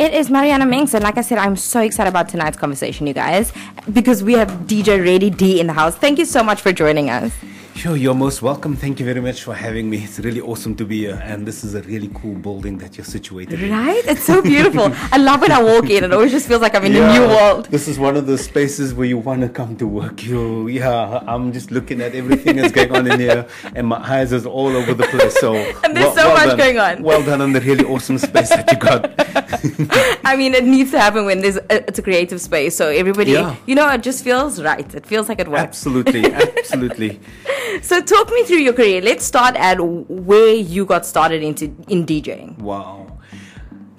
It is Mariana Minx, and like I said, I'm so excited about tonight's conversation, you guys, because we have DJ Ready D in the house. Thank you so much for joining us. Sure, you're most welcome. Thank you very much for having me. It's really awesome to be here, and this is a really cool building that you're situated in. Right? It's so beautiful. I love when I walk in. It always just feels like I'm in a new world. This is one of those spaces where you want to come to work. You, yeah, I'm just looking at everything that's going on in here, and my eyes is all over the place. So, and there's so much done. going on. Well done on the really awesome space that you got. I mean, it needs to happen when there's a, it's a creative space. So everybody, Yeah. you know, it just feels right. It feels like it works. absolutely, absolutely. So talk me through your career. Let's start at where you got started into in DJing. Wow.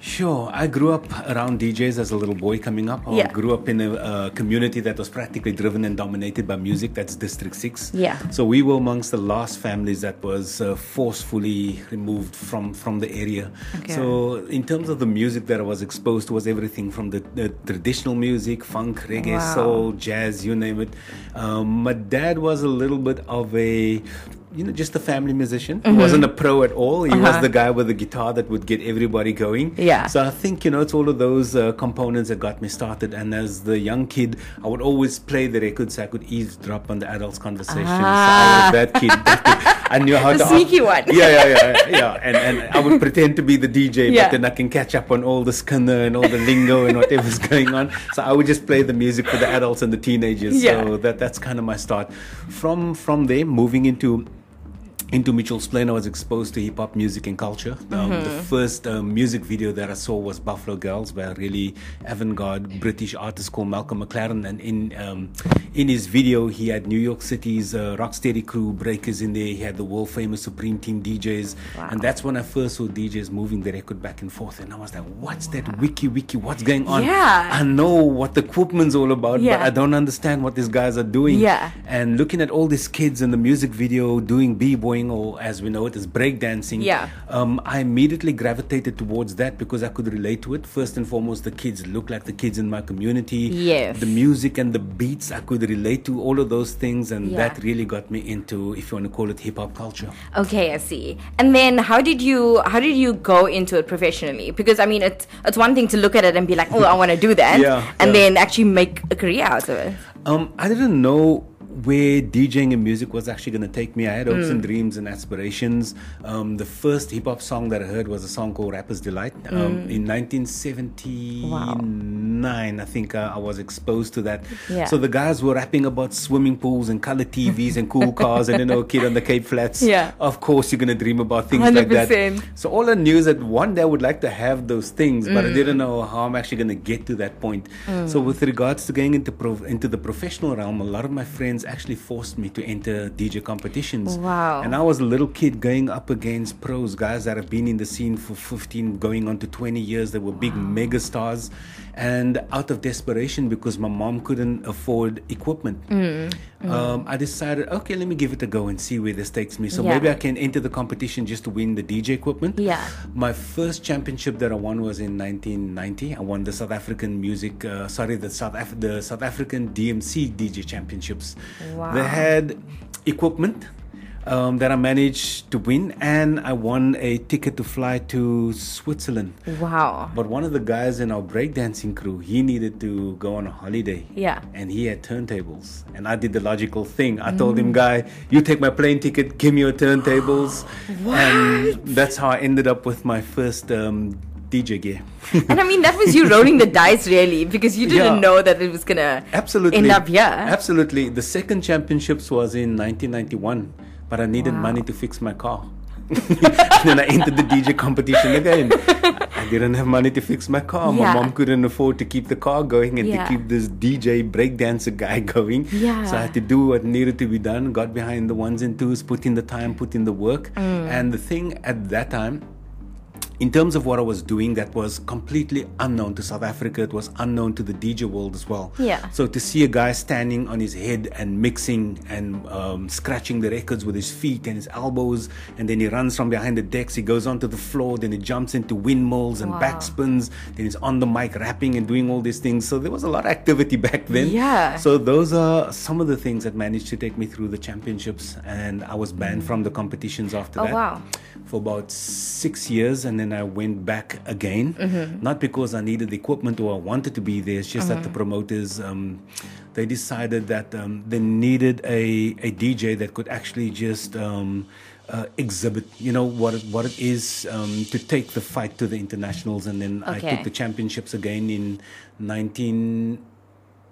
Sure. I grew up around DJs as a little boy coming up. I Yeah. grew up in a, uh community that was practically driven and dominated by music. That's District 6. Yeah. So we were amongst the last families that was uh, forcefully removed from, from the area. Okay. So in terms of the music that I was exposed to was everything from the, the traditional music, funk, reggae, Wow. soul, jazz, you name it. Um, my dad was a little bit of a you know, just a family musician. He wasn't a pro at all. He was Mm-hmm. Uh-huh. the guy with the guitar that would get everybody going. Yeah. So I think, you know, it's all of those uh, components that got me started. And as the young kid, I would always play the records so I could eavesdrop on the adults' conversations. So I was that kid. That kid. I knew how Ah. The to. sneaky one. Yeah, yeah, yeah. yeah. And, and I would pretend to be the DJ, Yeah. but then I can catch up on all the skinner and all the lingo and whatever's going on. So I would just play the music for the adults and the teenagers. Yeah. So that, that's kind of my start. From, from there, moving into into Mitchell's Plain, I was exposed to hip hop music and culture. Um, The Mm-hmm. first um, music video that I saw was Buffalo Girls by a really avant garde British artist called Malcolm McLaren. And in um, in his video, he had New York City's uh, Rocksteady crew breakers in there. He had the world famous Supreme Team DJs. Wow. And that's when I first saw DJs moving the record back and forth. And I was like, what's that wiki wiki? What's going on? Yeah. I know what the equipment's all about, Yeah. but I don't understand what these guys are doing. Yeah. And looking at all these kids in the music video doing or as we know it as breakdancing, Yeah. um, I immediately gravitated towards that because I could relate to it. First and foremost, the kids look like the kids in my community. Yes. The music and the beats, I could relate to all of those things, and Yeah. that really got me into, if you want to call it, hip hop culture. Okay, I see. And then how did you how did you go into it professionally? Because I mean, it's it's one thing to look at it and be like, oh, I want to do that, Yeah, and yeah. then actually make a career out of it. Um, I didn't know where DJing and music was actually going to take me. I had hopes Mm. and dreams and aspirations. Um, the first hip hop song that I heard was a song called Rapper's Delight. Um, In 1979, I think uh, I was exposed to that. Yeah. So the guys were rapping about swimming pools and color TVs and cool cars and, you know, kid on the Cape Flats. Yeah. Of course, you're going to dream about things like that. 100%. So all I knew is that one day I would like to have those things, but Mm. I didn't know how I'm actually going to get to that point. So with regards to going into pro- into the professional realm, a lot of my friends actually forced me to enter DJ competitions. Wow. And I was a little kid going up against pros, guys that have been in the scene for 15, going on to 20 years. They were big mega stars. And out of desperation, because my mom couldn't afford equipment, Mm. Um, I decided, okay, let me give it a go and see where this takes me. So Yeah. maybe I can enter the competition just to win the DJ equipment. Yeah. My first championship that I won was in 1990. I won the South African music, uh, sorry, the South Af- the South African DMC DJ championships. Wow. They had equipment um, that I managed to win, and I won a ticket to fly to Switzerland. Wow. But one of the guys in our breakdancing crew, he needed to go on a holiday. Yeah. And he had turntables. And I did the logical thing. I told him, guy, you take my plane ticket, give me your turntables. And that's how I ended up with my first um, DJ gear. and I mean, that was you rolling the dice, really, because you didn't Yeah. know that it was gonna Absolutely. end up here. Absolutely. The second championships was in 1991, but I needed Wow. money to fix my car. then I entered the DJ competition again. I didn't have money to fix my car. Yeah. My mom couldn't afford to keep the car going and Yeah. to keep this DJ breakdancer guy going. Yeah. So I had to do what needed to be done, got behind the ones and twos, put in the time, put in the work. Mm. And the thing at that time, in terms of what I was doing, that was completely unknown to South Africa. It was unknown to the DJ world as well. Yeah. So to see a guy standing on his head and mixing and um, scratching the records with his feet and his elbows, and then he runs from behind the decks, he goes onto the floor, then he jumps into windmills and Wow. backspins, then he's on the mic rapping and doing all these things. So there was a lot of activity back then. Yeah. So those are some of the things that managed to take me through the championships, and I was banned from the competitions after Oh, that wow. for about six years, and then I went back again. Mm-hmm. Not because I needed the equipment or I wanted to be there. It's just that the Mm-hmm. promoters um, they decided that um, they needed a, a DJ that could actually just um, uh, exhibit, you know, what it, what it is um, to take the fight to the internationals. And then I took the championships again in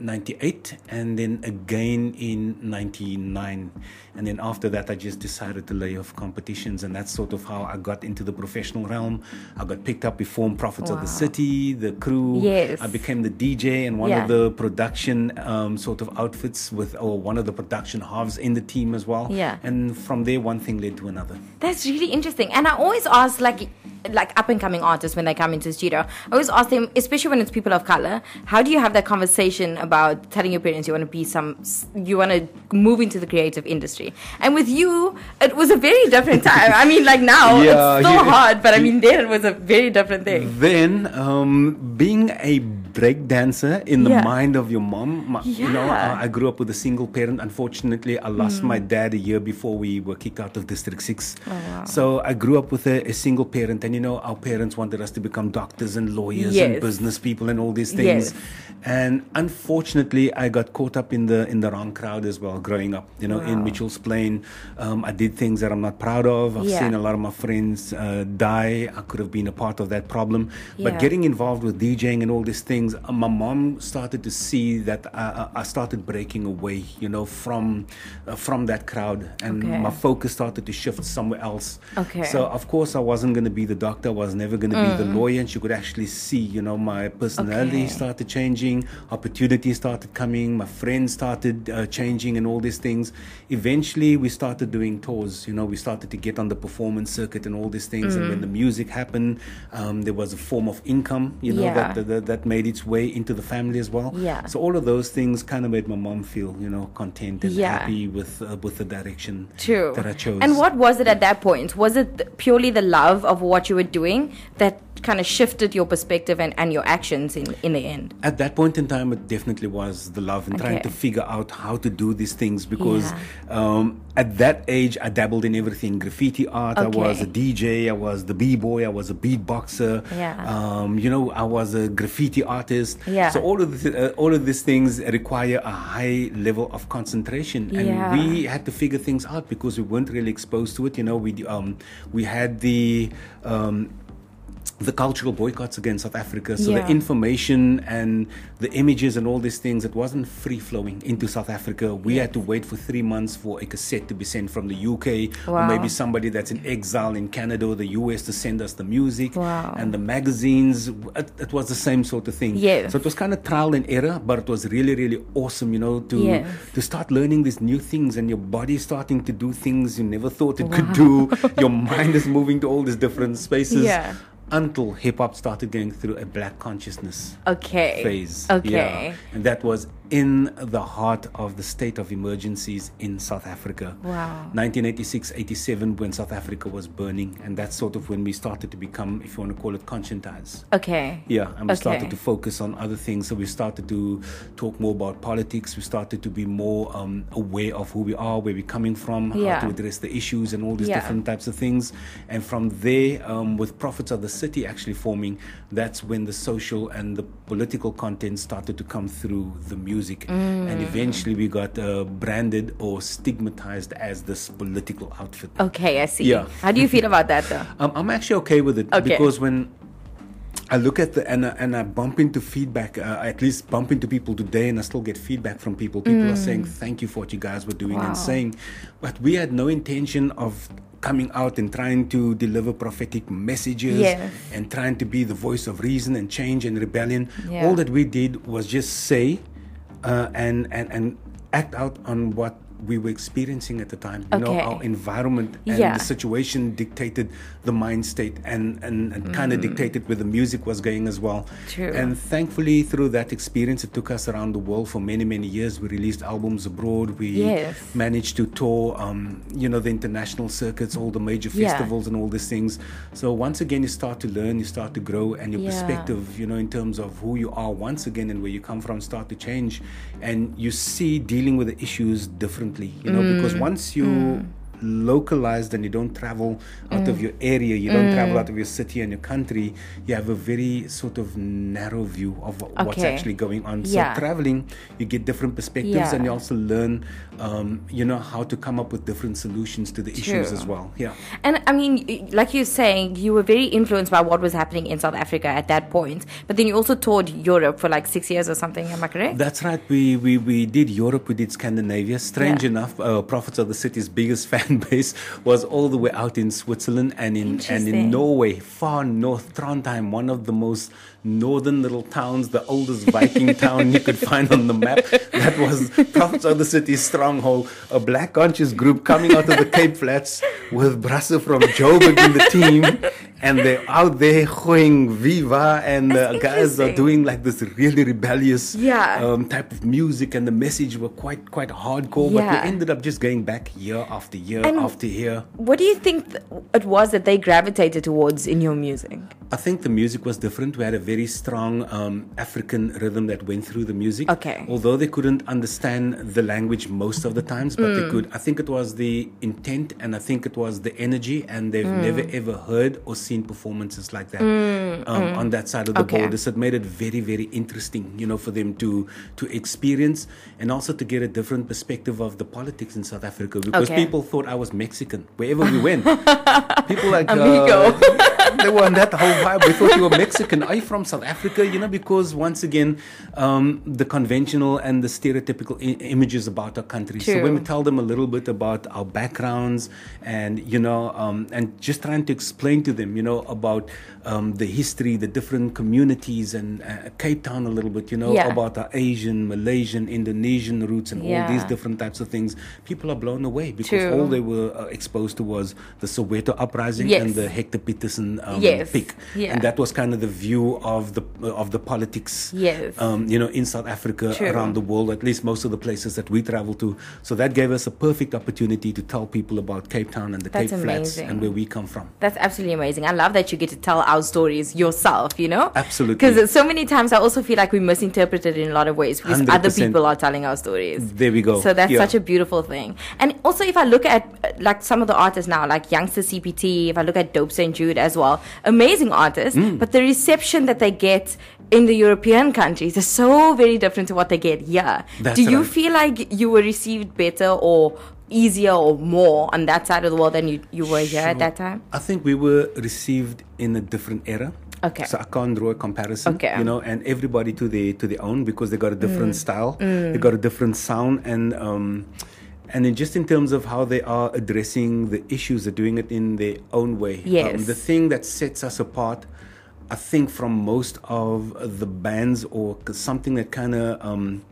1998 and then again in 99. And then after that, I just decided to lay off competitions. And that's sort of how I got into the professional realm. I got picked up before Prophets of da City, the crew. Yes. I became the DJ and one Yeah. of the production um, sort of outfits with, or one of the production halves in the team as well. Yeah. And from there, one thing led to another. That's really interesting. And I always ask like like up and coming artists when they come into the studio. I always ask them, especially when it's people of color, how do you have that conversation about telling your parents you want to be some you want to move into the creative industry? And with you, it was a very different time. I mean, like now Yeah, it's still he- hard, but I mean then it was a very different thing. Then, um, being a break dancer in the Yeah. mind of your mom, my, you know, I, I grew up with a single parent. Unfortunately, I lost my dad a year before we were kicked out of District 6. Oh, wow. So I grew up with a, a single parent, and you know, our parents wanted us to become doctors and lawyers Yes. and business people and all these things. Yes. And unfortunately, I got caught up in the in the wrong crowd as well. Growing up, you know, in Mitchell's Plain, um, I did things that I'm not proud of. I've Yeah. seen a lot of my friends uh, die. I could have been a part of that problem. yeah. But getting involved with DJing and all these things, uh, my mom started to see that I, I I started breaking away, you know, from uh, from that crowd, and Okay. my focus started to shift somewhere else. Okay. So of course I wasn't going to be the doctor. Was never going to be the lawyer, and she could actually see, you know, my personality Mm. Okay. started changing, opportunities started coming, my friends started uh, changing, and all these things. Eventually, we started doing tours. You know, we started to get on the performance circuit and all these things. And Mm. when the music happened, um, there was a form of income. You know, Yeah. that, that that made its way into the family as well. Yeah. So all of those things kind of made my mom feel, you know, content and Yeah. happy with uh, with the direction True. that I chose. And what was it at that point? Was it purely the love of what you were doing that kind of shifted your perspective and, and your actions in, in the end? At that point in time, it definitely was the love and trying to figure out how to do these things because Yeah. um, at that age, I dabbled in everything graffiti art, I was a DJ, I was the b boy, I was a beatboxer. Yeah. Um, you know, I was a graffiti artist. Yeah. So all of, the, uh, all of these things require a high level of concentration. And Yeah. we had to figure things out because we weren't really exposed to it. You know, we, um, we had the. The cultural boycotts against South Africa. So Yeah. the information and the images and all these things, it wasn't free flowing into South Africa. We had to wait for three months for a cassette to be sent from the UK, or maybe somebody that's in exile in Canada or the US to send us the music. Wow. And the magazines, it, it was the same sort of thing. Yes. So it was kind of trial and error, but it was really, really awesome, you know, to Yes. to start learning these new things and your body starting to do things you never thought it could do. Your mind is moving to all these different spaces Yeah. Until hip hop started going through a black consciousness Okay. phase. Okay. Yeah. And that was in the heart of the state of emergencies in South Africa. Wow. 1986 87, when South Africa was burning. And that's sort of when we started to become, if you want to call it, conscientized. Okay. Yeah, and we Okay. started to focus on other things. So we started to talk more about politics. We started to be more um, aware of who we are, where we're coming from, Yeah. how to address the issues, and all these Yeah. different types of things. And from there, um, with Prophets of da City actually forming, that's when the social and the political content started to come through the music. Mm. And eventually we got uh, branded or stigmatized as this political outfit. Okay, I see. Yeah. How do you feel about that though? Um, I'm actually okay with it Okay. because when I look at the and I, and I bump into feedback, uh, at least bump into people today, and I still get feedback from people. People are saying thank you for what you guys were doing Mm. Wow. and saying, but we had no intention of coming out and trying to deliver prophetic messages Yes. and trying to be the voice of reason and change and rebellion. Yeah. All that we did was just say uh, and and and act out on what we were experiencing at the time. You know, our environment and Yeah. the situation dictated the mind state and, and, and kind of dictated where the music was going as well. Mm. True. And thankfully, through that experience, it took us around the world for many, many years. We released albums abroad. We Yes. managed to tour, um, you know, the international circuits, all the major Yeah. festivals and all these things. So once again, you start to learn, you start to grow, and your Yeah. perspective, you know, in terms of who you are once again and where you come from, start to change, and you see dealing with the issues differently. You know, because Mm. once you localized and you don't travel out of your area, you don't travel out of your city and your country, you have a very sort of narrow view of wh- what's actually going on. Yeah. So traveling, you get different perspectives and you also learn, um, you know, how to come up with different solutions to the issues as well. Yeah. And I mean, like you're saying, you were very influenced by what was happening in South Africa at that point. But then you also toured Europe for like six years or something. Am I correct? That's right. We, we, we did Europe, we did Scandinavia. Strange Yeah. enough, uh, Prophets of da City's biggest fan base was all the way out in Switzerland and in and in Norway, far north, Trondheim, one of the most northern little towns, the oldest Viking town you could find on the map. That was Prophets of da City's stronghold, a black conscious group coming out of the Cape Flats with Brasse from Joburg in the team. And they're out there going Viva, and the That's guys are doing like this really rebellious Yeah. um, type of music, and the message were quite quite hardcore. But we ended up just going back year after year And- after year. What do you think th- it was that they gravitated towards in your music? I think the music was different. We had a very strong um, African rhythm that went through the music. Okay. Although they couldn't understand the language most of the times, but Mm. they could. I think it was the intent, and I think it was the energy, and they've Mm. never ever heard or seen performances like that um, on that side of the Okay. border. So it made it very, very interesting, you know, for them to to experience and also to get a different perspective of the politics in South Africa because Okay. people thought I was Mexican wherever we went. people like Amigo. uh, they were on that whole vibe. We thought you were Mexican. Are you from South Africa? You know, because once again, um, the conventional and the stereotypical I- images about our country. So when we tell them a little bit about our backgrounds and you know, um, and just trying to explain to them, you know, about um, the history, the different communities, and uh, Cape Town a little bit, you know, Yeah. about our Asian, Malaysian, Indonesian roots, and all these different types of things. People are blown away because True. all they were uh, exposed to was the Soweto uprising Yes. and the Hector Pieterson um, Yes. pick, Yeah. and that was kind of the view of the of the politics, Yes. um, you know, in South Africa, True. around the world, at least most of the places that we travel to. So that gave us a perfect opportunity to tell people about Cape Town and the That's Cape Flats and where we come from. That's absolutely amazing. I love that you get to tell our stories yourself, you know? Absolutely. Because so many times I also feel like we misinterpret it in a lot of ways because other 100%. people are telling our stories. There we go. So that's Yeah. such a beautiful thing. And also, if I look at uh, like some of the artists now, like YoungstaCPT, if I look at Dope St. Jude as well, amazing artists, Mm. but the reception that they get in the European countries is so very different to what they get here. That's Do you right. feel like you were received better or easier or more on that side of the world than you, you were here at that time? I think we were received in a different era. Okay. So I can't draw a comparison. Okay. You know, and everybody to their to their own because they got a Mm. different style, they got a different sound, and um, and then just in terms of how they are addressing the issues, they're doing it in their own way. Yes. Um, the thing that sets us apart. I think from most of the bands, or something that kind of um,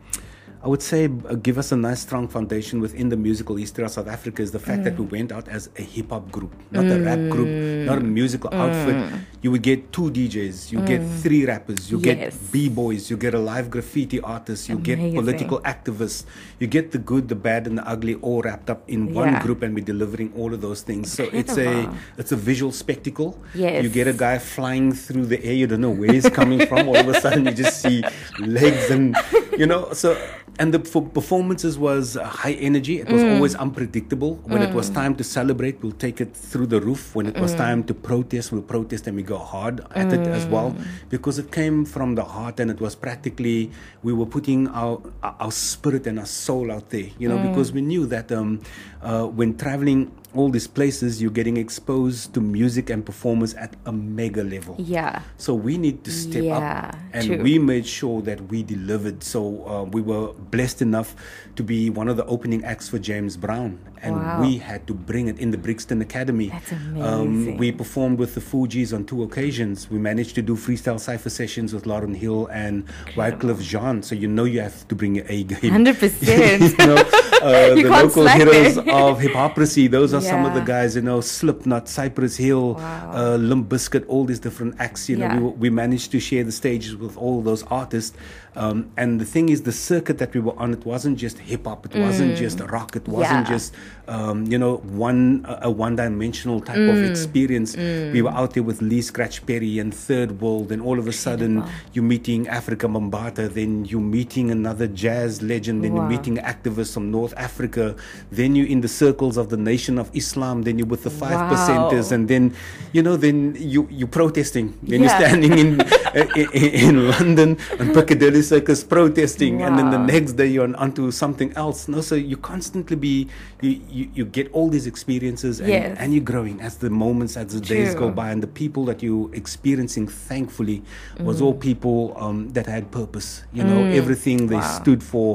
I would say uh, give us a nice strong foundation within the musical history of South Africa is the fact that we Mm. went out as a hip hop group, not a rap group, not a musical outfit. You would get two DJs, you get three rappers, you Mm. Yes. get b boys, you get a live graffiti artist, you get political activists, you get the good, the bad, and the ugly all wrapped up in one Yeah. group, and we're delivering all of those things. So it's a it's a visual spectacle. Yes. You get a guy flying through the air, you don't know where he's coming from. All of a sudden, you just see legs and you know. So and the performances was uh, high energy. It was Mm. always unpredictable. When it was time to celebrate, we'll take it through the roof. When it Mm. was time to protest, we'll protest and we go hard at it as well because it came from the heart and it was practically we were putting our our our spirit and our soul out there. You know, Mm. because we knew that um, uh, when traveling all these places, you're getting exposed to music and performers at a mega level. Yeah. So we need to step Yeah, up, and true. we made sure that we delivered. So uh, we were blessed enough to be one of the opening acts for James Brown, and Wow. we had to bring it in the Brixton Academy. That's Um, amazing. we performed with the Fugees on two occasions. We managed to do freestyle cipher sessions with Lauryn Hill and Wyclef Jean. So you know you have to bring your A game. 100%. you know, uh, the local heroes there. of hypocrisy. Those are some of the guys, you know, Slipknot, Cypress Hill, Wow. uh, Limp Bizkit, all these different acts. You know, Yeah. we, we managed to share the stages with all those artists. Um, and the thing is, the circuit that we were on, it wasn't just hip hop, it wasn't just rock, it wasn't Mm. Yeah. just um, you know one a, a one-dimensional type of Mm. experience. We were out there with Lee Scratch Perry and Third World, and all of a sudden you're meeting Afrika Bambaataa, then you're meeting another jazz legend, then Wow. you're meeting activists from North Africa, then you're in the circles of the Nation of of Islam, then you're with the five Wow. percenters, and then you know, then you you protesting. Then you're standing in, in in London and Piccadilly Circus protesting, and then the next day you're on, onto something else. No, so you constantly be you, you, you get all these experiences, and, Yes. and you're growing as the moments, as the days go by, and the people that you're experiencing, thankfully, was all people um, that had purpose. You know, everything they Mm. Wow. stood for.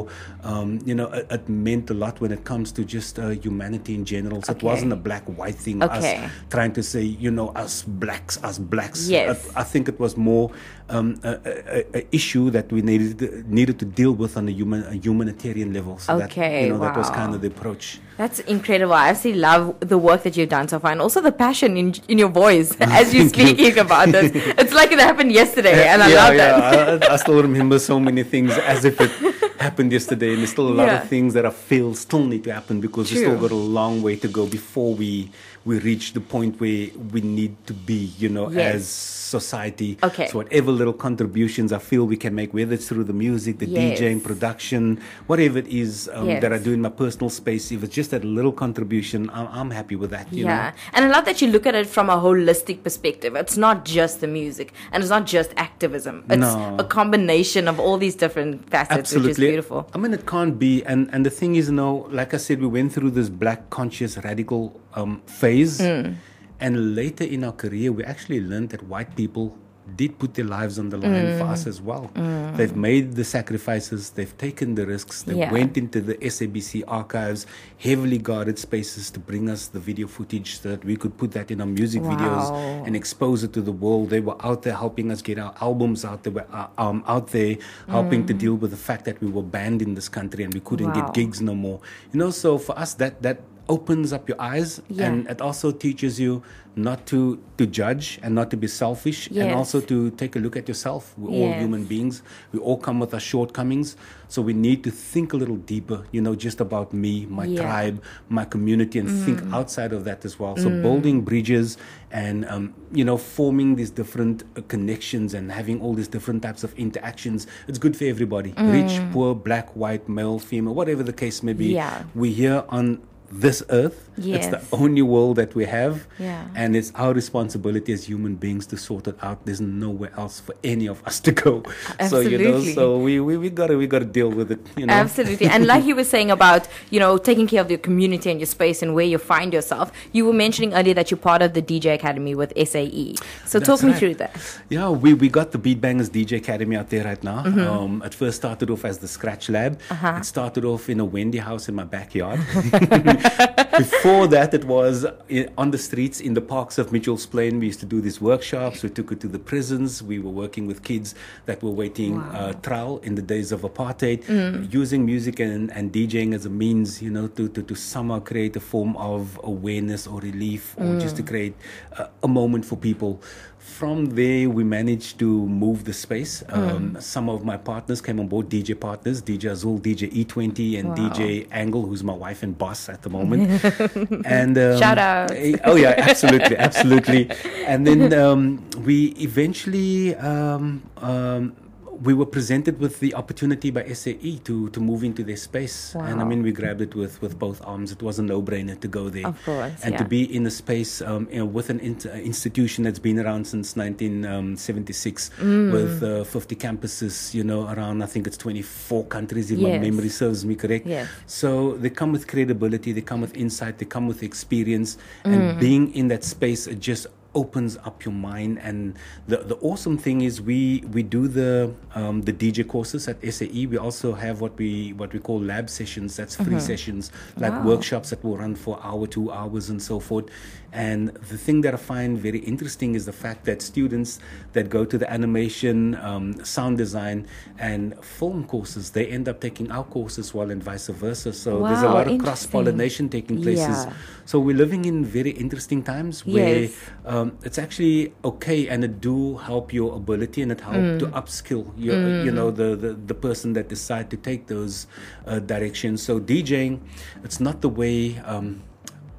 Um, you know, it, it meant a lot when it comes to just uh, humanity in general. So it wasn't a black-white thing. Okay. Us trying to say, you know, us blacks, us blacks. Yes. I, I think it was more um, a, a, a- a issue that we needed needed to deal with on a human a humanitarian level. So that Okay, you know that was kind of the approach. That's incredible. I absolutely love the work that you've done so far, and also the passion in in your voice as you're speaking about this. It's like it happened yesterday, and I yeah, love yeah. that. I, I still remember so many things as if it happened yesterday, and there's still a lot Yeah. of things that I feel still need to happen because we still got a long way to go before we we reach the point where we need to be, you know, Yes. as society. Okay. So whatever little contributions I feel we can make, whether it's through the music, the Yes. DJing, production, whatever it is um, that I do in my personal space, if it's just that little contribution, I'm, I'm happy with that. You yeah, know? and I love that you look at it from a holistic perspective. It's not just the music, and it's not just activism. It's No. a combination of all these different facets, which is beautiful. I mean, it can't be. And and the thing is, you know, like I said, we went through this black conscious radical um, phase, Mm. and later in our career, we actually learned that white people did put their lives on the line Mm. for us as well. They've made the sacrifices, they've taken the risks, they Yeah. went into the SABC archives, heavily guarded spaces to bring us the video footage so that we could put that in our music videos and expose it to the world. They were out there helping us get our albums out. They were uh, um, out there helping to deal with the fact that we were banned in this country and we couldn't Mm. Wow. get gigs no more. You know, so for us, that that opens up your eyes Yeah. and it also teaches you not to to judge and not to be selfish and also to take a look at yourself. We're all human beings. We all come with our shortcomings. So we need to think a little deeper you know just about me my Yeah. tribe my community and think Mm. outside of that as well. So building bridges and um, you know forming these different uh, connections and having all these different types of interactions. It's good for everybody. Rich poor black white male female whatever the case may be. Yeah. we're here on this earth it's the only world that we have Yeah. and it's our responsibility as human beings to sort it out there's nowhere else for any of us to go so you know so we, we, we gotta we gotta deal with it you know Absolutely. And like you were saying about, you know, taking care of your community and your space and where you find yourself, you were mentioning earlier that you're part of the DJ Academy with SAE. So That's talk me right. through that. Yeah, we, we got the Beat Bangers DJ Academy out there right now. Mm-hmm. Um, it first started off as the Scratch Lab. Uh-huh. It started off in a Wendy house in my backyard. Before that, it was on the streets in the parks of Mitchell's Plain. We used to do these workshops. We took it to the prisons. We were working with kids that were waiting uh, trial in the days of apartheid, Mm. using music and, and DJing as a means, you know, to, to, to somehow create a form of awareness or relief or just to Mm. create a moment for people. From there, we managed to move the space. Mm. Um, Some of my partners came on board, DJ partners, DJ Azul, DJ E20, and Wow. DJ Angle, who's my wife and boss at the moment. and um, Shout out. eh, Oh yeah, absolutely, absolutely. And then um, we eventually um, um, we were presented with the opportunity by SAE to to move into their space, and I mean we grabbed it with with both arms. It was a no brainer to go there, Of course, and to be in a space um, you know, with an int- uh, institution that's been around since 1976 Mm. with uh, 50 campuses, you know, around I think it's 24 countries if my memory serves me correct. Yes. So they come with credibility, they come with insight, they come with experience, Mm. and being in that space it just opens up your mind. And the the awesome thing is we we do the um, the DJ courses at SAE. We also have what we what we call lab sessions. That's free sessions, like Mm-hmm. Wow. workshops that will run for hour, two hours, and so forth. And the thing that I find very interesting is the fact that students that go to the animation, um, sound design, and film courses, they end up taking our courses well, and vice versa. So there's a lot of cross pollination taking places. Yeah. So we're living in very interesting times where Yes. um, it's actually okay, and it do help your ability, and it help Mm. to upskill your, you know, the, the the person that decide to take those uh, directions. So DJing, it's not the way. Um,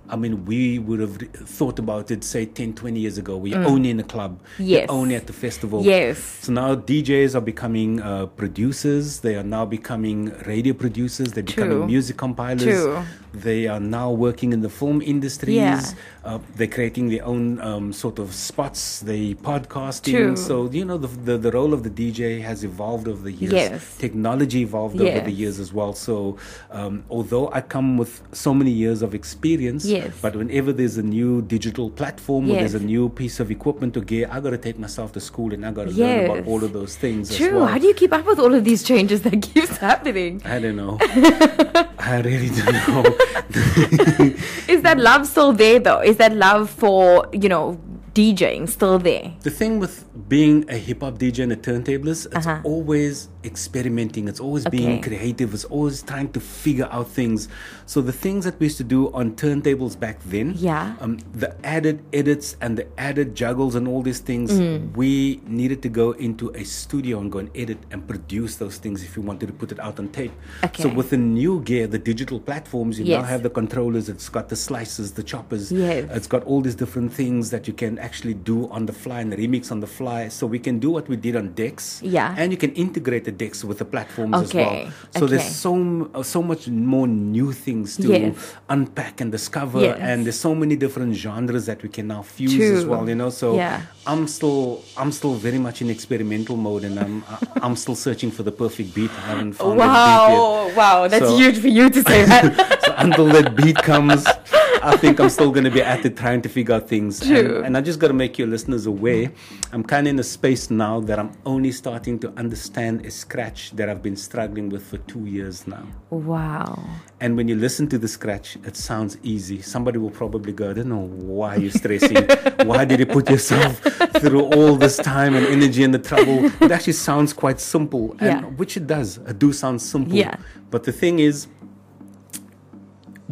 I mean, we would have thought about it, say, 10, 20 years ago. We're only in a club. Mm. Yes. We're only at the festival. Yes. So now DJs are becoming uh, producers. They are now becoming radio producers. They're True. becoming music compilers. True. They are now working in the film industries. Yeah. Uh, they're creating their own um, sort of spots. They podcasting. True. So you know the, the the role of the DJ has evolved over the years. Yes. Technology evolved over the years as well. So um, although I come with so many years of experience, Yes. But whenever there's a new digital platform or Yes. there's a new piece of equipment or gear, I got to take myself to school and I got to learn about all of those things as True. well. How do you keep up with all of these changes that keeps happening? I don't know. I really don't know. Is that love still there though? Is that love for, you know, DJing still there? The thing with being a hip hop DJ and a turntablist, it's Uh-huh. always experimenting. It's always being creative. It's always trying to figure out things. So the things that we used to do on turntables back then, Yeah. um, the added edits and the added juggles and all these things, Mm. we needed to go into a studio and go and edit and produce those things if you wanted to put it out on tape. Okay. So with the new gear, the digital platforms, you now have the controllers. It's got the slices, the choppers. Yes. It's got all these different things that you can actually do on the fly and remix on the fly. So we can do what we did on decks. Yeah. And you can integrate the decks with the platforms as well. Okay, So there's so uh, so much more new things to Yes. unpack and discover. Yes. And there's so many different genres that we can now fuse as well. You know, so Yeah. I'm still I'm still very much in experimental mode, and I'm I'm still searching for the perfect beat. I haven't found that beat yet. Wow, wow, that's So- huge for you to say that. so until that beat comes, I think I'm still going to be at it trying to figure out things. True. And, and I just got to make your listeners aware. I'm kind of in a space now that I'm only starting to understand a scratch that I've been struggling with for two years now. wow. And when you listen to the scratch, it sounds easy. Somebody will probably go, I don't know why you're stressing. why did you put yourself through all this time and energy and the trouble? It actually sounds quite simple, and Yeah. which it does. It do sound simple. Yeah. But the thing is,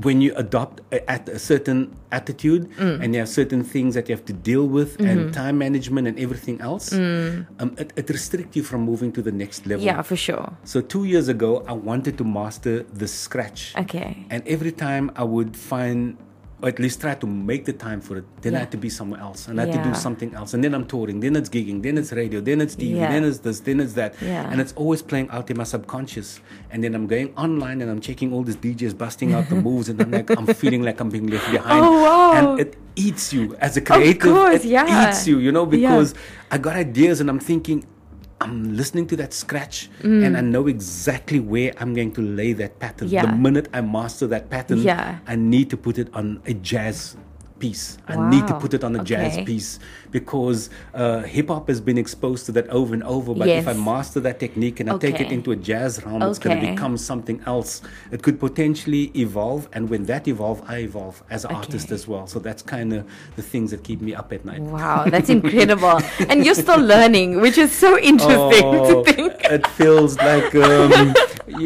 when you adopt a, at a certain attitude Mm. and you have certain things that you have to deal with Mm-hmm. and time management and everything else, um, it, it restricts you from moving to the next level. Mm. Yeah, for sure. So two years ago, I wanted to master the scratch. Okay. And every time I would find, or at least try to make the time for it, then I Yeah. had to be somewhere else. And I had to do something else. And then I'm touring, then it's gigging, then it's radio, then it's TV, Yeah. then it's this, then it's that. Yeah. And it's always playing out in my subconscious. And then I'm going online and I'm checking all these DJs busting out the moves. And I'm like, I'm feeling like I'm being left oh, behind. Oh, wow. And it eats you as a creative. course, it yeah. eats you, you know, Yeah. because I got ideas and I'm thinking, I'm listening to that scratch and I know exactly where I'm going to lay that pattern. Mm. Yeah. The minute I master that pattern, Yeah. I need to put it on a jazz piece. I need to put it on a jazz piece because uh, hip hop has been exposed to that over and over. But if I master that technique and I take it into a jazz realm, it's going to become something else. It could potentially evolve, and when that evolves, I evolve as an artist as well. So that's kind of the things that keep me up at night. Wow, that's incredible. and you're still learning, which is so interesting Oh, to think. it feels like um,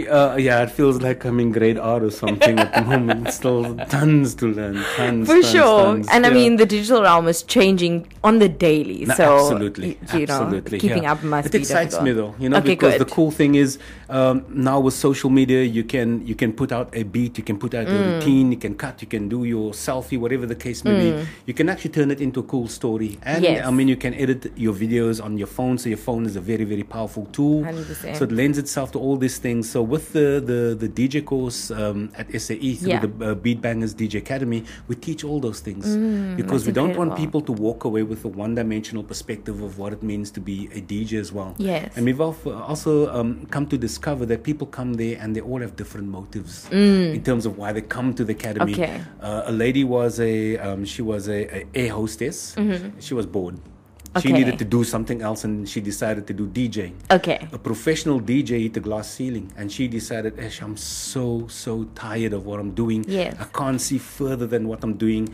uh, yeah, it feels like I'm in grade R or something at the moment. Still tons to learn, tons For tons, sure. And I mean, the digital realm is changing on the daily. No, so, absolutely, you know, keeping yeah. up must it be excites difficult. me though, you know, okay, because good. the cool thing is um, now with social media, you can you can put out a beat, you can put out Mm. a routine, you can cut, you can do your selfie, whatever the case may be. You can actually turn it into a cool story, and Mm. Yes. I mean, you can edit your videos on your phone. So your phone is a very very powerful tool. 100%. So it lends itself to all these things. So with the the, the DJ course um, at SAE through Yeah. the uh, Beat Bangers DJ Academy, we teach all those things because Mm, that's we don't want people to walk away with a one-dimensional perspective of what it means to be a DJ as well. Yes. And we've also um, come to discover that people come there and they all have different motives in terms of why they come to the academy. Mm. Okay. Uh, a lady was a um, she was a, a air hostess. She was bored. She. Needed to do something else, and she decided to do DJing Okay. a professional DJ hit the glass ceiling and she decided, Ash, I'm so, so tired of what I'm doing. Yes. I can't see further than what I'm doing.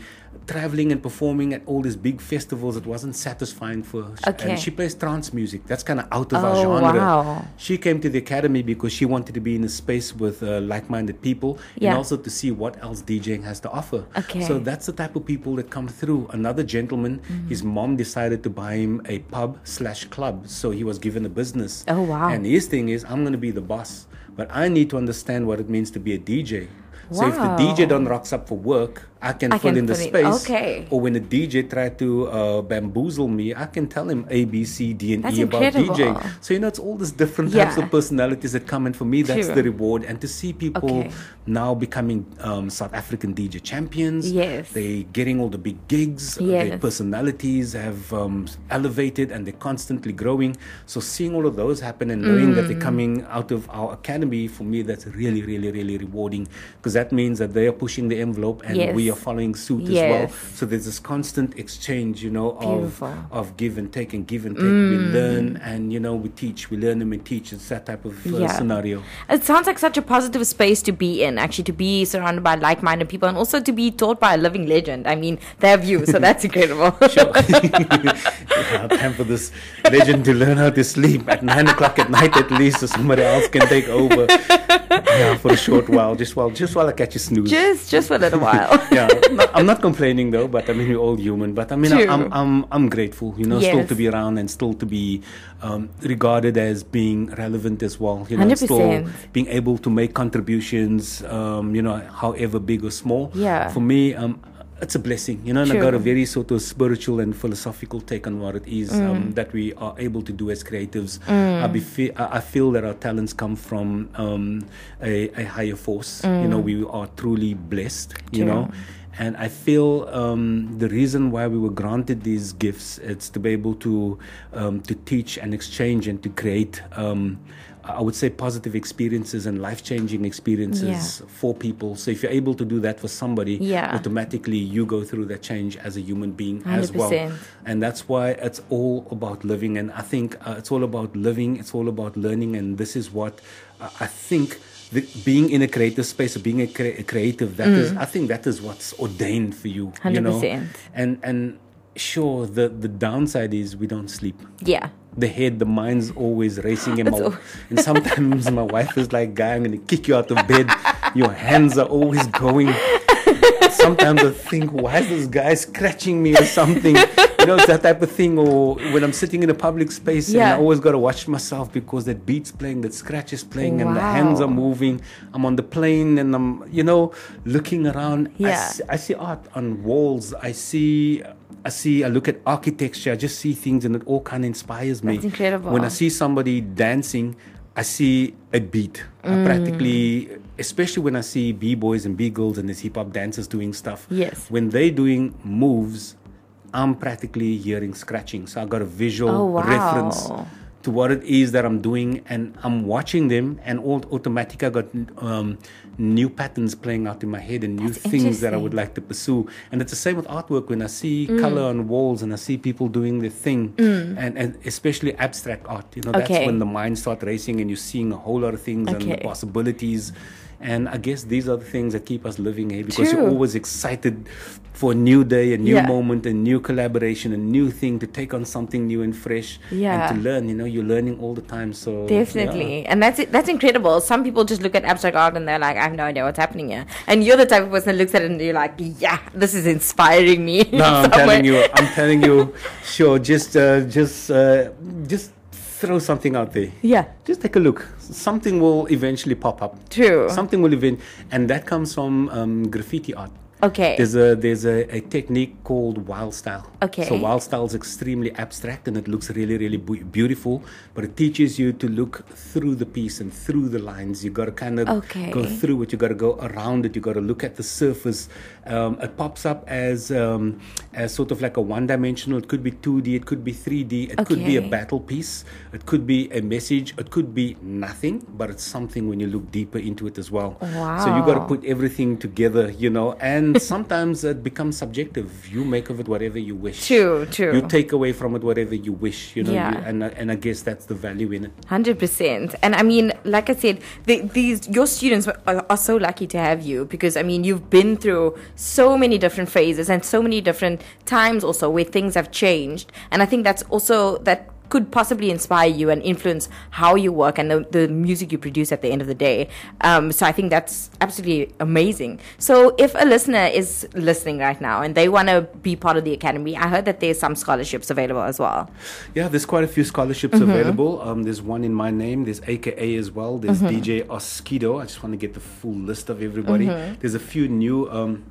Traveling and performing at all these big festivals, it wasn't satisfying for her. Okay. And she plays trance music. That's kind of out of our Oh, genre. wow. She came to the academy because she wanted to be in a space with uh, like minded people Yeah. and also to see what else DJing has to offer. Okay. So that's the type of people that come through. Another gentleman, Mm-hmm. his mom decided to buy him a pub slash club. So he was given a business. Oh, wow. And his thing is, I'm going to be the boss, but I need to understand what it means to be a DJ. Wow. So if the DJ don't rocks up for work, I can I fill can in the fill in- space. okay. Or when a DJ tried to uh, bamboozle me, I can tell him A, B, C, D, and That's E about incredible. DJing. So you know, it's all these different types of personalities that come, and for me, that's True. the reward. And to see people Okay. now becoming um, South African DJ champions, Yes. they getting all the big gigs. Their personalities have um, elevated, and they're constantly growing. So seeing all of those happen and knowing that Mm. they're coming out of our academy, for me, that's really, really, really rewarding because that means that they are pushing the envelope and Yes. we are following suit as well. So there's this constant exchange, you know, of Beautiful. of give and take and give and take. We learn and you know we teach. We learn and we teach. It's that type of uh, Yeah. scenario. It sounds like such a positive space to be in, actually, to be surrounded by like minded people and also to be taught by a living legend. I mean, they have you, so that's incredible. yeah, time for this legend to learn how to sleep at nine o'clock at night at least, so somebody else can take over. Yeah, for a short while, just while just while I catch a snooze. just just for a little while. yeah, no, I'm not complaining though, but I mean we're all human. But I mean True. I'm I'm I'm grateful, you know, still to be around and still to be um, regarded as being relevant as well. You know, 100%. still being able to make contributions, um, you know, however big or small. Yeah. For me, um, it's a blessing, you know, and I got a very sort of spiritual and philosophical take on what it is Mm. um, that we are able to do as creatives. I, be fe- I I feel that our talents come from um, a, a higher force. You know, we are truly blessed, you Mm. True. know. And I feel um, the reason why we were granted these gifts it's to be able to um, to teach and exchange and to create. I would say positive experiences and life changing experiences for people. So if you're able to do that for somebody, Yeah. automatically you go through that change as a human being as well. 100%. And that's why it's all about living. And I think uh, it's all about living. It's all about learning. And this is what uh, I think. The, being in a creative space being a, cre- a creative, that is, I think that is what's ordained for you. You know, 100%. and and sure, the the downside is we don't sleep yeah. The head, the mind's always racing, and, my, and sometimes my wife is like, "Guy, I'm gonna kick you out of bed. Your hands are always going." Sometimes I think, "Why is this guy scratching me or something?" You know, it's that type of thing. Or when I'm sitting in a public space, and I always gotta watch myself because that beat's playing, that scratch is playing, and the hands are moving. I'm on the plane, and I'm, you know, looking around. I Yeah. see, I see art on walls. I see. I see. I look at architecture. I just see things, and it all kind of inspires me. That's incredible. When I see somebody dancing, I see a beat. I Mm. practically, especially when I see b boys and b girls and these hip hop dancers doing stuff. Yes. When they doing moves, I'm practically hearing scratching. So I got a visual Oh, wow. reference to what it is that I'm doing, and I'm watching them, and all automatic. I got um, new patterns playing out in my head and new That's things that I would like to pursue. And it's the same with artwork. When I see Mm. color on walls and I see people doing their thing, and, and especially abstract art, you know, that's when the mind starts racing and you're seeing a whole lot of things and the Okay. possibilities. And I guess these are the things that keep us living here because you're always excited for a new day, a new Yeah. moment, a new collaboration, a new thing to take on something new and fresh Yeah. and to learn. You know, you're learning all the time. So Definitely, yeah. and that's it. That's incredible. Some people just look at abstract art and they're like, "I have no idea what's happening here." And you're the type of person that looks at it and you're like, "Yeah, this is inspiring me." No, I'm somewhere." telling you, I'm telling you, sure, just, uh, just, uh, just throw something out there. Yeah, Just take a look. Something will eventually pop up. true. Something will event, and that comes from um, graffiti art. Okay. There's a there's a, a technique called wild style. Okay. So wild style is extremely abstract and it looks really really beautiful, but it teaches you to look through the piece and through the lines. You got to kind of Okay. go through it. You got to go around it. You got to look at the surface. Um, it pops up as um, as sort of like a one dimensional. It could be two D. It could be three D. It could be a battle piece. It could be a message. It could be nothing, but it's something when you look deeper into it as well. Wow. So you got to put everything together, you know, and sometimes it becomes subjective. You make of it whatever you wish. True, true. You take away from it whatever you wish, you know, Yeah. you, and I- and I guess that's the value in it. Hundred percent, and I mean, like I said, the, these your students are, are so lucky to have you because I mean, you've been through so many different phases and so many different times also where things have changed, and I think that's also that could possibly inspire you and influence how you work and the, the music you produce at the end of the day. Um, so I think that's absolutely amazing. So if a listener is listening right now and they want to be part of the academy, I heard that there's some scholarships available as well. Yeah, there's quite a few scholarships Mm-hmm. available. Um, there's one in my name. There's AKA as well. There's DJ Oskido. I just want to get the full list of everybody. Mm-hmm. There's a few new um,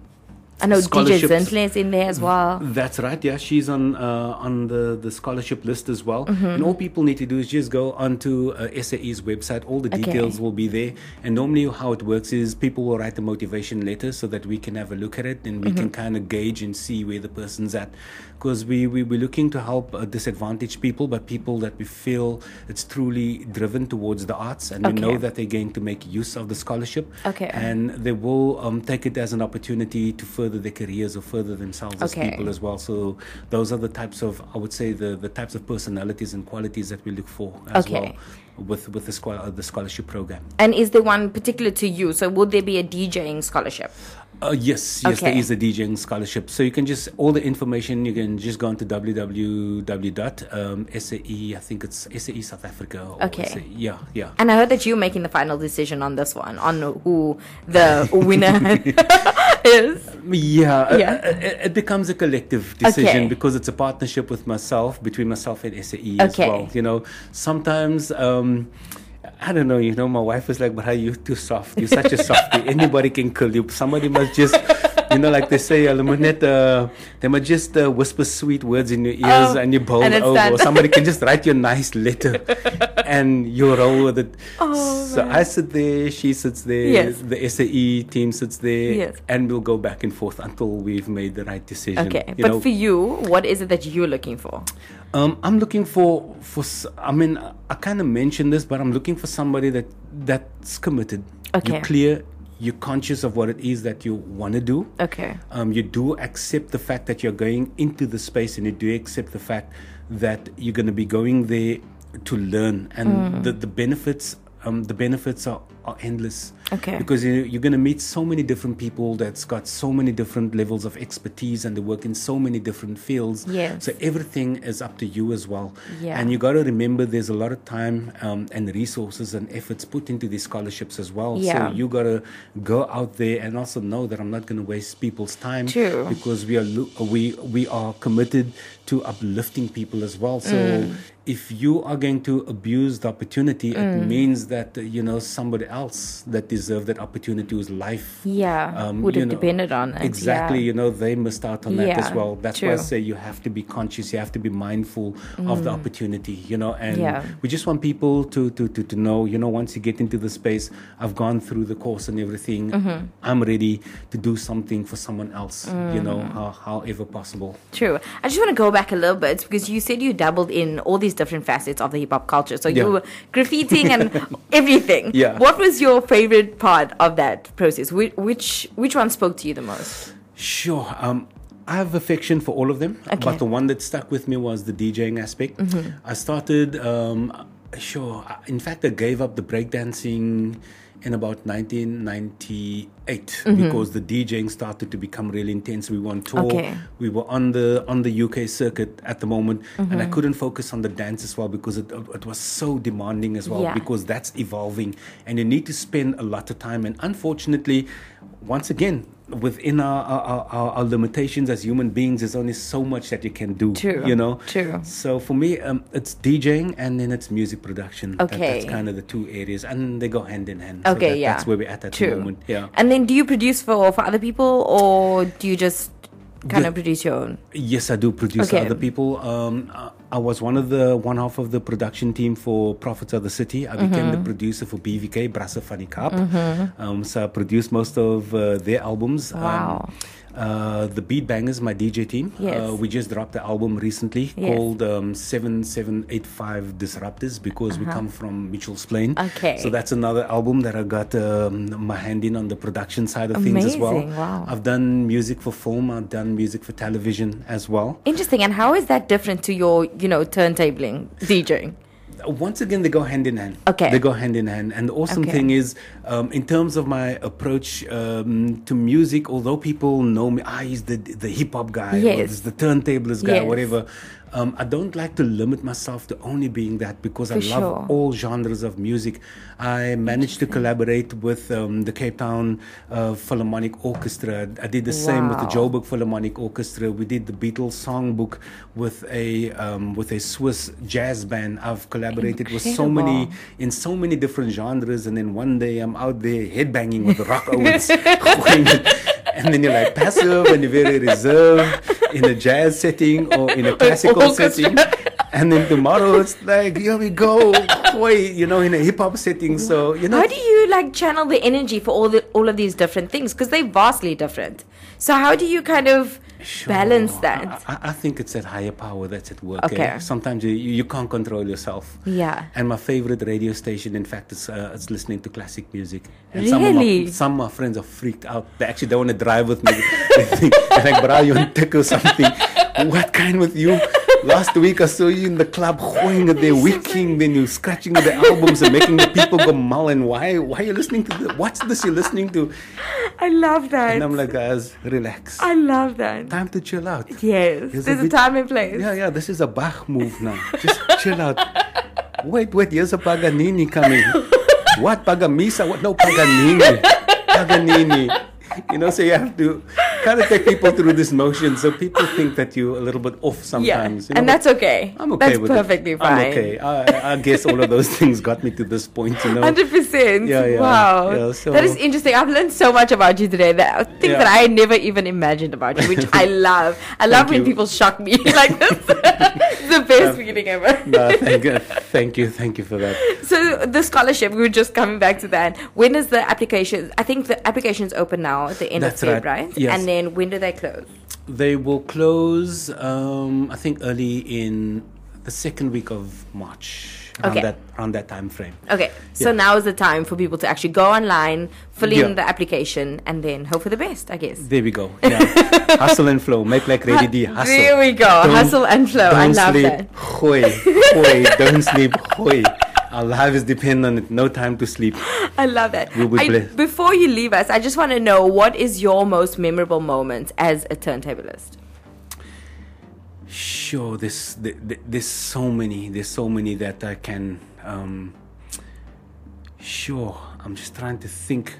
I know DJ scholarships. Zinhle is in there as well. That's right. Yeah, she's on uh, on the, the scholarship list as well. Mm-hmm. And all people need to do is just go onto uh, SAE's website. All the Okay. details will be there. And normally, how it works is people will write a motivation letter so that we can have a look at it and we can Mm-hmm. kind of gauge and see where the person's at. Because we we we're looking to help uh, disadvantaged people, but people that we feel it's truly driven towards the arts, and we know that they're going to make use of the scholarship. Okay. And they will um, take it as an opportunity to further their careers or further themselves as people as well. So those are the types of, I would say, the, the types of personalities and qualities that we look for as Okay. well with with the, uh, the scholarship program. And is there one particular to you? So would there be a DJing scholarship? Uh, yes, yes, there Okay. is a DJing scholarship. So you can just all the information. You can just go onto www.sae. I think it's SAE South Africa. Or Okay. SAE, yeah, yeah. And I heard that you're making the final decision on this one, on who the winner is. Yeah, uh, Yeah. uh, It, it becomes a collective decision Okay. because it's a partnership with myself, between myself and SAE as well. You know, sometimes. Um, I don't know, you know, my wife is like, but how you too soft? You're such a softie. Anybody can kill you. Somebody must just, you know, like they say, uh, net, uh, they might just uh, whisper sweet words in your ears Oh, and you bowl and over. Or somebody can just write you a nice letter and you roll with it. Oh, so I sit there, she sits there, Yes. the SAE team sits there, Yes. and we'll go back and forth until we've made the right decision. Okay. you but know. for you, what is it that you're looking for? Um, I'm looking for for. I mean, I kind of mentioned this, but I'm looking for somebody that that's committed. Okay. You're clear. You're conscious of what it is that you want to do. Okay. Um, you do accept the fact that you're going into the space, and you do accept the fact that you're going to be going there to learn, and Mm. the the benefits. Um, the benefits are, are endless Okay. because you, you're going to meet so many different people that's got so many different levels of expertise and they work in so many different fields Yes. so everything is up to you as well. Yeah. And you got to remember there's a lot of time um, and resources and efforts put into these scholarships as well. Yeah. So you got to go out there and also know that I'm not going to waste people's time. True. Because we are we we are committed to uplifting people as well. So Mm. if you are going to abuse the opportunity, it means that you know somebody else that deserved that opportunity whose life Yeah. um, would have know, depended on it. Exactly, Yeah. you know, they missed out on that as well. That's why I say you have to be conscious, you have to be mindful of the opportunity, you know, and Mm. Yeah. we just want people to, to, to, to know, you know, once you get into the space, I've gone through the course and everything, Mm-hmm. I'm ready to do something for someone else, you know, Mm. how, however possible. True. I just want to go back a little bit because you said you dabbled in all these different facets of the hip hop culture. So Yeah. you were graffitiing and everything. Yeah. What was your favorite part of that process? Which which, which one spoke to you the most? Sure. Um, I have affection for all of them, Okay. Mm-hmm. but the one that stuck with me was the DJing aspect. I started, um, sure. In fact, I gave up the breakdancing in about 1998 Mm-hmm. because the DJing started to become really intense. We were on tour. Okay. We were on the on the UK circuit at the moment, and Mm-hmm. I couldn't focus on the dance as well because it, it was so demanding as well. Yeah. Because that's evolving, and you need to spend a lot of time. And unfortunately, once again, within our our, our, our limitations as human beings, there's only so much that you can do. True, You know. true. So for me, um, it's DJing and then it's music production. That- Okay. that's kind of the two areas, and they go hand in hand. So Okay, that- yeah. That's where we're at at True. the moment. Yeah. And then do you produce for, for other people or do you just kind The- of produce your own? Yes, I do produce Okay. other people. Um, I- was one of the one half of the production team for Prophets of da City. I became Mm-hmm. the producer for BVK Brasse Vannie Kaap. Um, so I produced most of uh, their albums. Wow. Um, uh, the Beat Bangers, my DJ team. Yes. Uh, we just dropped the album recently Yes. called um, 7785 Disruptors because we come from Mitchell's Plain. Uh-huh. Okay. So that's another album that I got um, my hand in on the production side of things as well. Wow. I've done music for film, I've done music for television as well. Interesting. And how is that different to your, you know, turntabling, DJing? Once again they go hand in hand Okay. they go hand in hand and the awesome Okay. thing is um, in terms of my approach um, to music although people know me ah he's the the hip-hop guy or Yes. he's the turntablist guy Yes. whatever um, I don't like to limit myself to only being that because I love sure. all genres of music. I managed to collaborate with um, the Cape Town uh, Philharmonic Orchestra. I did the same with the Joburg Philharmonic Orchestra. We did the Beatles songbook with a um, with a Swiss jazz band. I've collaborated with so many in so many different genres, and then one day I'm out there headbanging with the rock Owens. and then you're like passive and you're very reserved in a jazz setting or in a classical setting. And then tomorrow it's like, here we go, wait, you know, in a hip hop setting. So, you know, How do you like channel the energy for all the all of these different things? Because they're vastly different. So how do you kind of balance that? I, I- I think it's that higher power that's at work. Okay. eh? Sometimes you, you can't control yourself. Yeah. And my favorite radio station, in fact, is uh, it's listening to classic music. And Really? Some of, my, some of my friends are freaked out. They actually don't want to drive with me. they think, they're like, bro, you on tick or something. what kind with you? Last week I saw you in the club hoing at their wicking, then you scratching the albums and making the people go mull and why why are you listening to the, what's this you're listening to? I love that. And I'm like, guys, relax. I love that. Time to chill out. Yes. There's There's, a a, bit- time and place. Yeah, yeah, this is a Bach move now. Just chill out. Wait, wait, here's a Paganini coming. what Pagamisa? What? No, Paganini. Paganini. You know, so you have to kind of take people through this motion so people think that you're a little bit off Yeah. sometimes. you know, and that's okay. I'm okay That's with it. perfectly fine. I'm okay. I, I guess all of those things got me to this point, you know. Hundred percent. Yeah, yeah, Wow, yeah, so- that is interesting. I've learned so much about you today. That things Yeah. that I never even imagined about you, which I love. I love when you. people shock me like this. it's the best feeling ever. No, thank you, thank you, thank you for that. So the scholarship, we were just coming back to that. When is the application? I think the application's open now at the end That's of February, right. right? Yes. And then when do they close? They will close, um, I think, early in the second week of March. Around Okay. that around that time frame. Okay, so Yeah. now is the time for people to actually go online, fill Yeah. in the application, and then hope for the best, I guess. There we go. Yeah. hustle and flow. Make like Ready D. Hustle. There we go. Don't- Hustle and flow. I Don't love sleep. that. Hoi, hoi. Don't sleep. Hoi. Our lives depend on it. No time to sleep. I love it. We'll be I- blessed. before you leave us, I just want to know what is your most memorable moment as a turntablist? Sure. There's there- there- there's so many. There's so many that I can. Um, sure. I'm just trying to think.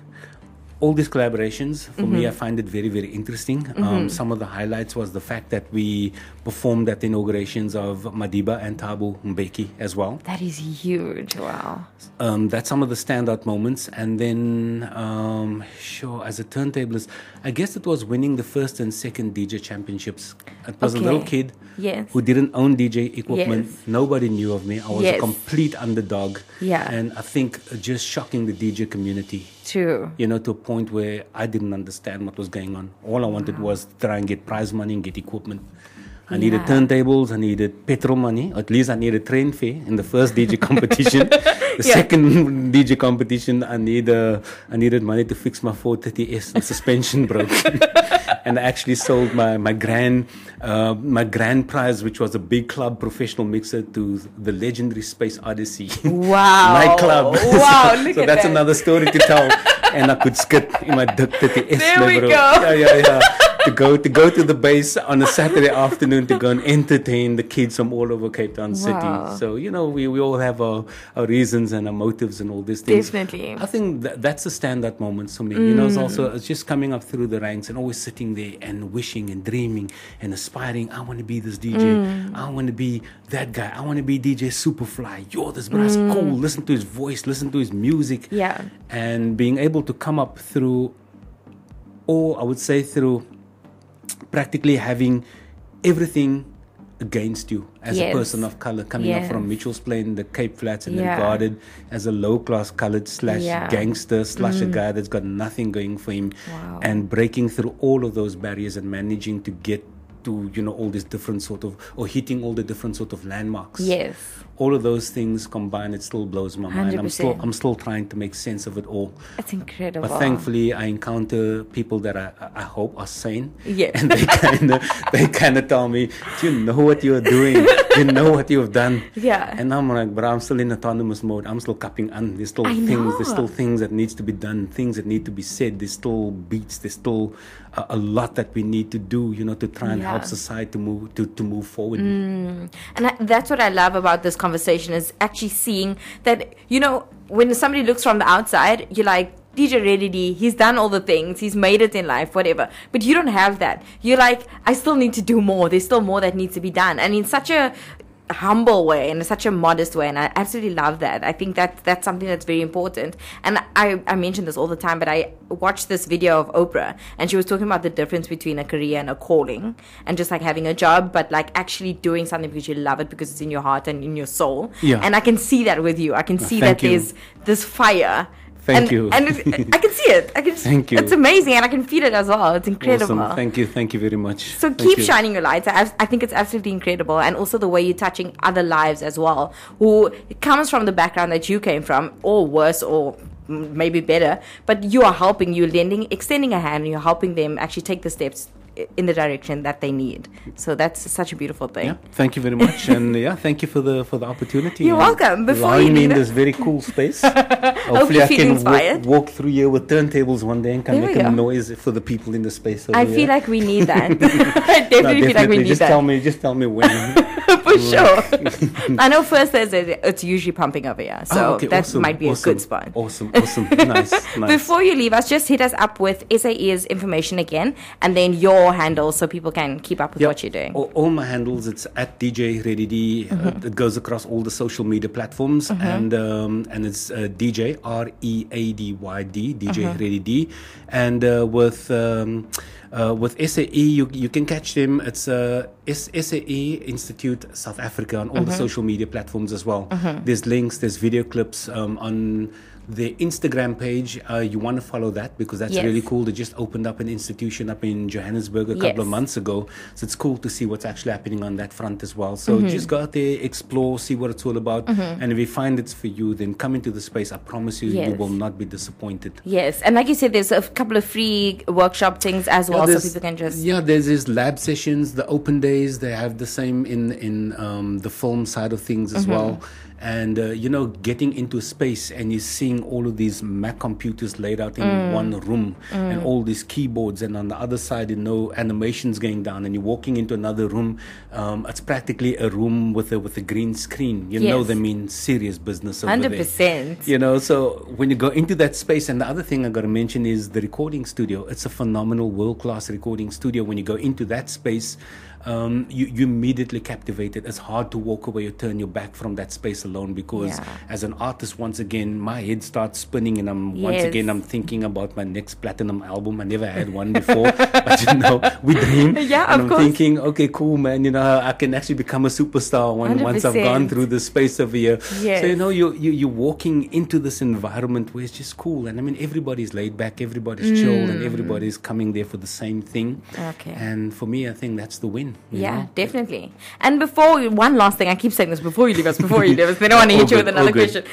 All these collaborations for me, I Mm-hmm. find it very, very interesting. Um, some of the highlights was the fact that we performed at the inaugurations of Madiba and Thabo Mbeki as well. That is huge. Wow. um, that's some of the standout moments. And then, um, sure, as a turntablist, I guess it was winning the first and second DJ championships. It was a little kid Yes. who didn't own DJ equipment. Yes. Nobody knew of me. I was Yes. a complete underdog. Yeah. And I think just shocking the DJ community. True. You know, to a point where I didn't understand what was going on. All I wanted was to try and get prize money and get equipment. I needed Yeah. turntables, I needed petrol money, at least I needed train fare in the first DJ competition. the Yeah. second DJ competition, I need uh, I needed money to fix my 430S. The suspension broke, and I actually sold my my grand uh, my grand prize, which was a big club professional mixer, to the legendary Space Odyssey Wow. nightclub. Wow, so, so at that's that. another story to tell. and I could skip in my 30S. There we bro. go. Yeah, yeah, yeah. To go to go to the base on a Saturday afternoon to go and entertain the kids from all over Cape Town Wow. City. So you know, we, we all have our, our reasons and our motives and all these things. Definitely. I think that, that's the standout moment for me. You know, it's Mm. also it's just coming up through the ranks and always sitting there and wishing and dreaming and aspiring. I want to be this DJ. Mm. I want to be that guy. I want to be DJ Superfly. Yo, this brass cool. Listen to his voice. Listen to his music. Mm. Yeah. And being able to come up through, or I would say through practically having everything against you as Yes. a person of color coming up from Mitchell's Plain, the Cape Flats, and Yeah. regarded as a low class colored slash Yeah. Mm. gangster slash a guy that's got nothing going for him Wow. and breaking through all of those barriers and managing to get to you know all these different sort of or hitting all the different sort of landmarks Yes. All of those things combined it still blows my mind i'm still i'm still trying to make sense of it all It's incredible. but thankfully, I encounter people that I, I hope are sane. Yes. And they kind of they kind of tell me, "Do you know what you're doing? you know what you've done?" Yeah. And I'm like, "But I'm still in autonomous mode. I'm still cupping on. There's still I things. There's still things that needs to be done. Things that need to be said. There's still beats. There's still a, a lot that we need to do. You know, to try and help society to move to to move forward. Mm. And I, that's what I love about this conversation is actually seeing that, you know, when somebody looks from the outside, you're like, DJ Ready D, he's done all the things, he's made it in life, whatever. But you don't have that. You're like, I still need to do more. There's still more that needs to be done. And in such a humble way and such a modest way and i absolutely love that i think that that's something that's very important and i i mention this all the time but i watched this video of oprah and she was talking about the difference between a career and a calling and just like having a job but like actually doing something because you love it because it's in your heart and in your soul Yeah. and i can see that with you i can see thank that you. there's this fire Thank and, you. and it, I can see it. I can. Thank you. It's amazing, and I can feel it as well. It's incredible. Awesome. Thank you. Thank you very much. So Thank keep you. shining your lights. I, I think it's absolutely incredible, and also the way you're touching other lives as well, who comes from the background that you came from, or worse, or maybe better. But you are helping, you're lending, extending a hand, and you're helping them actually take the steps in the direction that they need. So that's such a beautiful thing. Yeah, thank you very much, and yeah, thank you for the for the opportunity. You're welcome. Before you me in this very cool space. Hopefully, I can walk, walk through here with turntables one day and can There make a noise for the people in the space. Over I here. feel like we need that. I No, definitely feel like we need just that. tell me, just tell me when. for sure. I know first Thursday it's usually pumping over here, so Oh, okay, that awesome, might be awesome, a good spot. Awesome, awesome, nice, nice. Before you leave us, just hit us up with SAE's information again, and then your handle so people can keep up with Yep. what you're doing. All, all my handles, it's at DJ Ready D. Uh, Mm-hmm. it goes across all the social media platforms, and um, and it's uh, DJ R E A D Y D DJ Mm-hmm. Ready D, and uh, with. Um, uh, with SAE, you, you can catch them. It's uh, SAE Institute South Africa on all Mm-hmm. the social media platforms as well. There's links, there's video clips um, on the Instagram page. Uh, you want to follow that because that's Yes. really cool. They just opened up an institution up in Johannesburg a couple of months ago. So it's cool to see what's actually happening on that front as well. So Mm-hmm. just go out there, explore, see what it's all about. And if you find it's for you, then come into the space. I promise you, you will not be disappointed. Yes, and like you said, there's a couple of free workshop things as well, so people can just. yeah, there's these lab sessions, the open days. They have the same in in um, the film side of things as Mm-hmm. well. And uh, you know, getting into space and you're seeing all of these Mac computers laid out in Mm. one room, and all these keyboards, and on the other side, you know, animations going down, and you're walking into another room. Um, it's practically a room with a with a green screen. You know, Yes. they mean serious business over Hundred there. percent. You know, so when you go into that space, and the other thing I got to mention is the recording studio. It's a phenomenal, world class recording studio. When you go into that space, um, you you immediately captivated. It's hard to walk away or turn your back from that space alone because, Yeah. as an artist, once again, my head starts spinning, and I'm once again I'm thinking about my next platinum album. I never had one before, but you know, we dream. Yeah, and of I'm course. thinking, okay, cool, man. You know, I can actually become a superstar when, once I've gone through the space of a year. So you know, you, you you're walking into this environment where it's just cool, and I mean, everybody's laid back, everybody's chill, and everybody's coming there for the same thing. Mm. Okay. And for me, I think that's the win. Yeah, know? definitely. And before one last thing, I keep saying this before you leave us, before you leave us. They don't want to hit you with another question.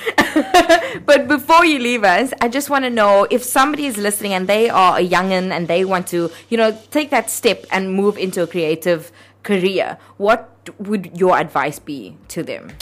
but before you leave us, I just want to know if somebody is listening and they are a youngin and they want to, you know, take that step and move into a creative career. What would your advice be to them?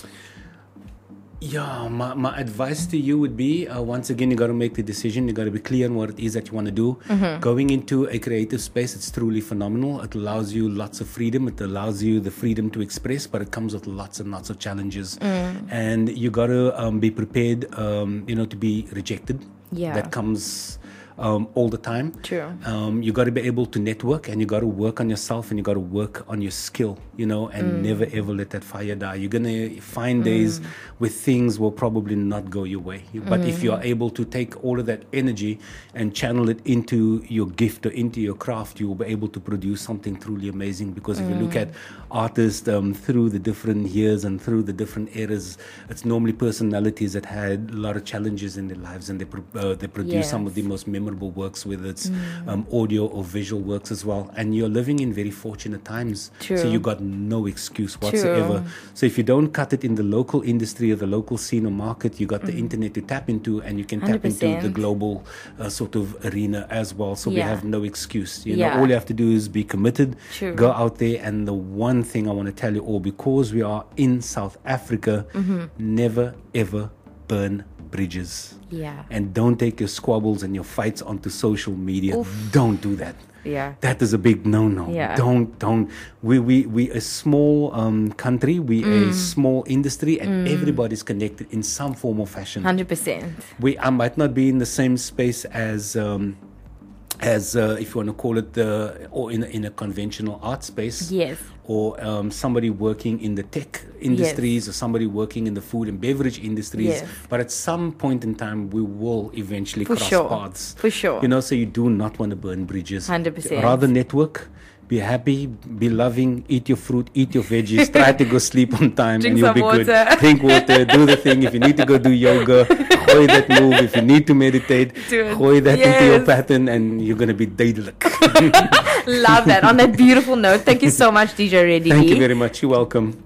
Yeah, my, my advice to you would be uh, once again, you got to make the decision. You got to be clear on what it is that you want to do. Going into a creative space, it's truly phenomenal. It allows you lots of freedom. It allows you the freedom to express, but it comes with lots and lots of challenges. And you got to um, be prepared, um, you know, to be rejected. Yeah. That comes um, all the time. True. Um, you got to be able to network and you got to work on yourself and you got to work on your skill, you know, and Mm. never ever let that fire die. You're going to find days where things will probably not go your way. But if Mm. you're able to take all of that energy and channel it into your gift or into your craft, you will be able to produce something truly amazing. Because if you look Mm. at artists um, through the different years and through the different eras, it's normally personalities that had a lot of challenges in their lives and they, pro- uh, they produce some of the most memorable works, whether it's Mm. um, audio or visual works as well. And you're living in very fortunate times. So True. you got no excuse whatsoever. So if you don't cut it in the local industry or the local scene or market, you got the internet to tap into and you can tap into the global uh, sort of arena as well. So we have no excuse. You Yeah. know, all you have to do is be committed, True. go out there. And the one thing I want to tell you all, because we are in South Africa, Mm-hmm. never ever burn bridges. Yeah. And don't take your squabbles and your fights onto social media. Oof. Don't do that. Yeah. That is a big no-no. Yeah. Don't don't. We we we a small um, country. We Mm. a small industry, and everybody's connected in some form or fashion. 100%. We I might not be in the same space as. Um, as uh, if you want to call it the or in a, in a conventional art space Yes. or um, somebody working in the tech industries or somebody working in the food and beverage industries Yes. but at some point in time we will eventually For cross sure. paths For sure. you know so you do not want to burn bridges 100%. rather network be happy, be loving, eat your fruit, eat your veggies, try to go sleep on time Drink and you'll be water. good. Drink water, do the thing. If you need to go do yoga, gooi that move. If you need to meditate, gooi that into your Yes. pattern and you're going to be duidelijk. Love that. On that beautiful note, thank you so much, DJ Reddy. Thank you very much. You're welcome.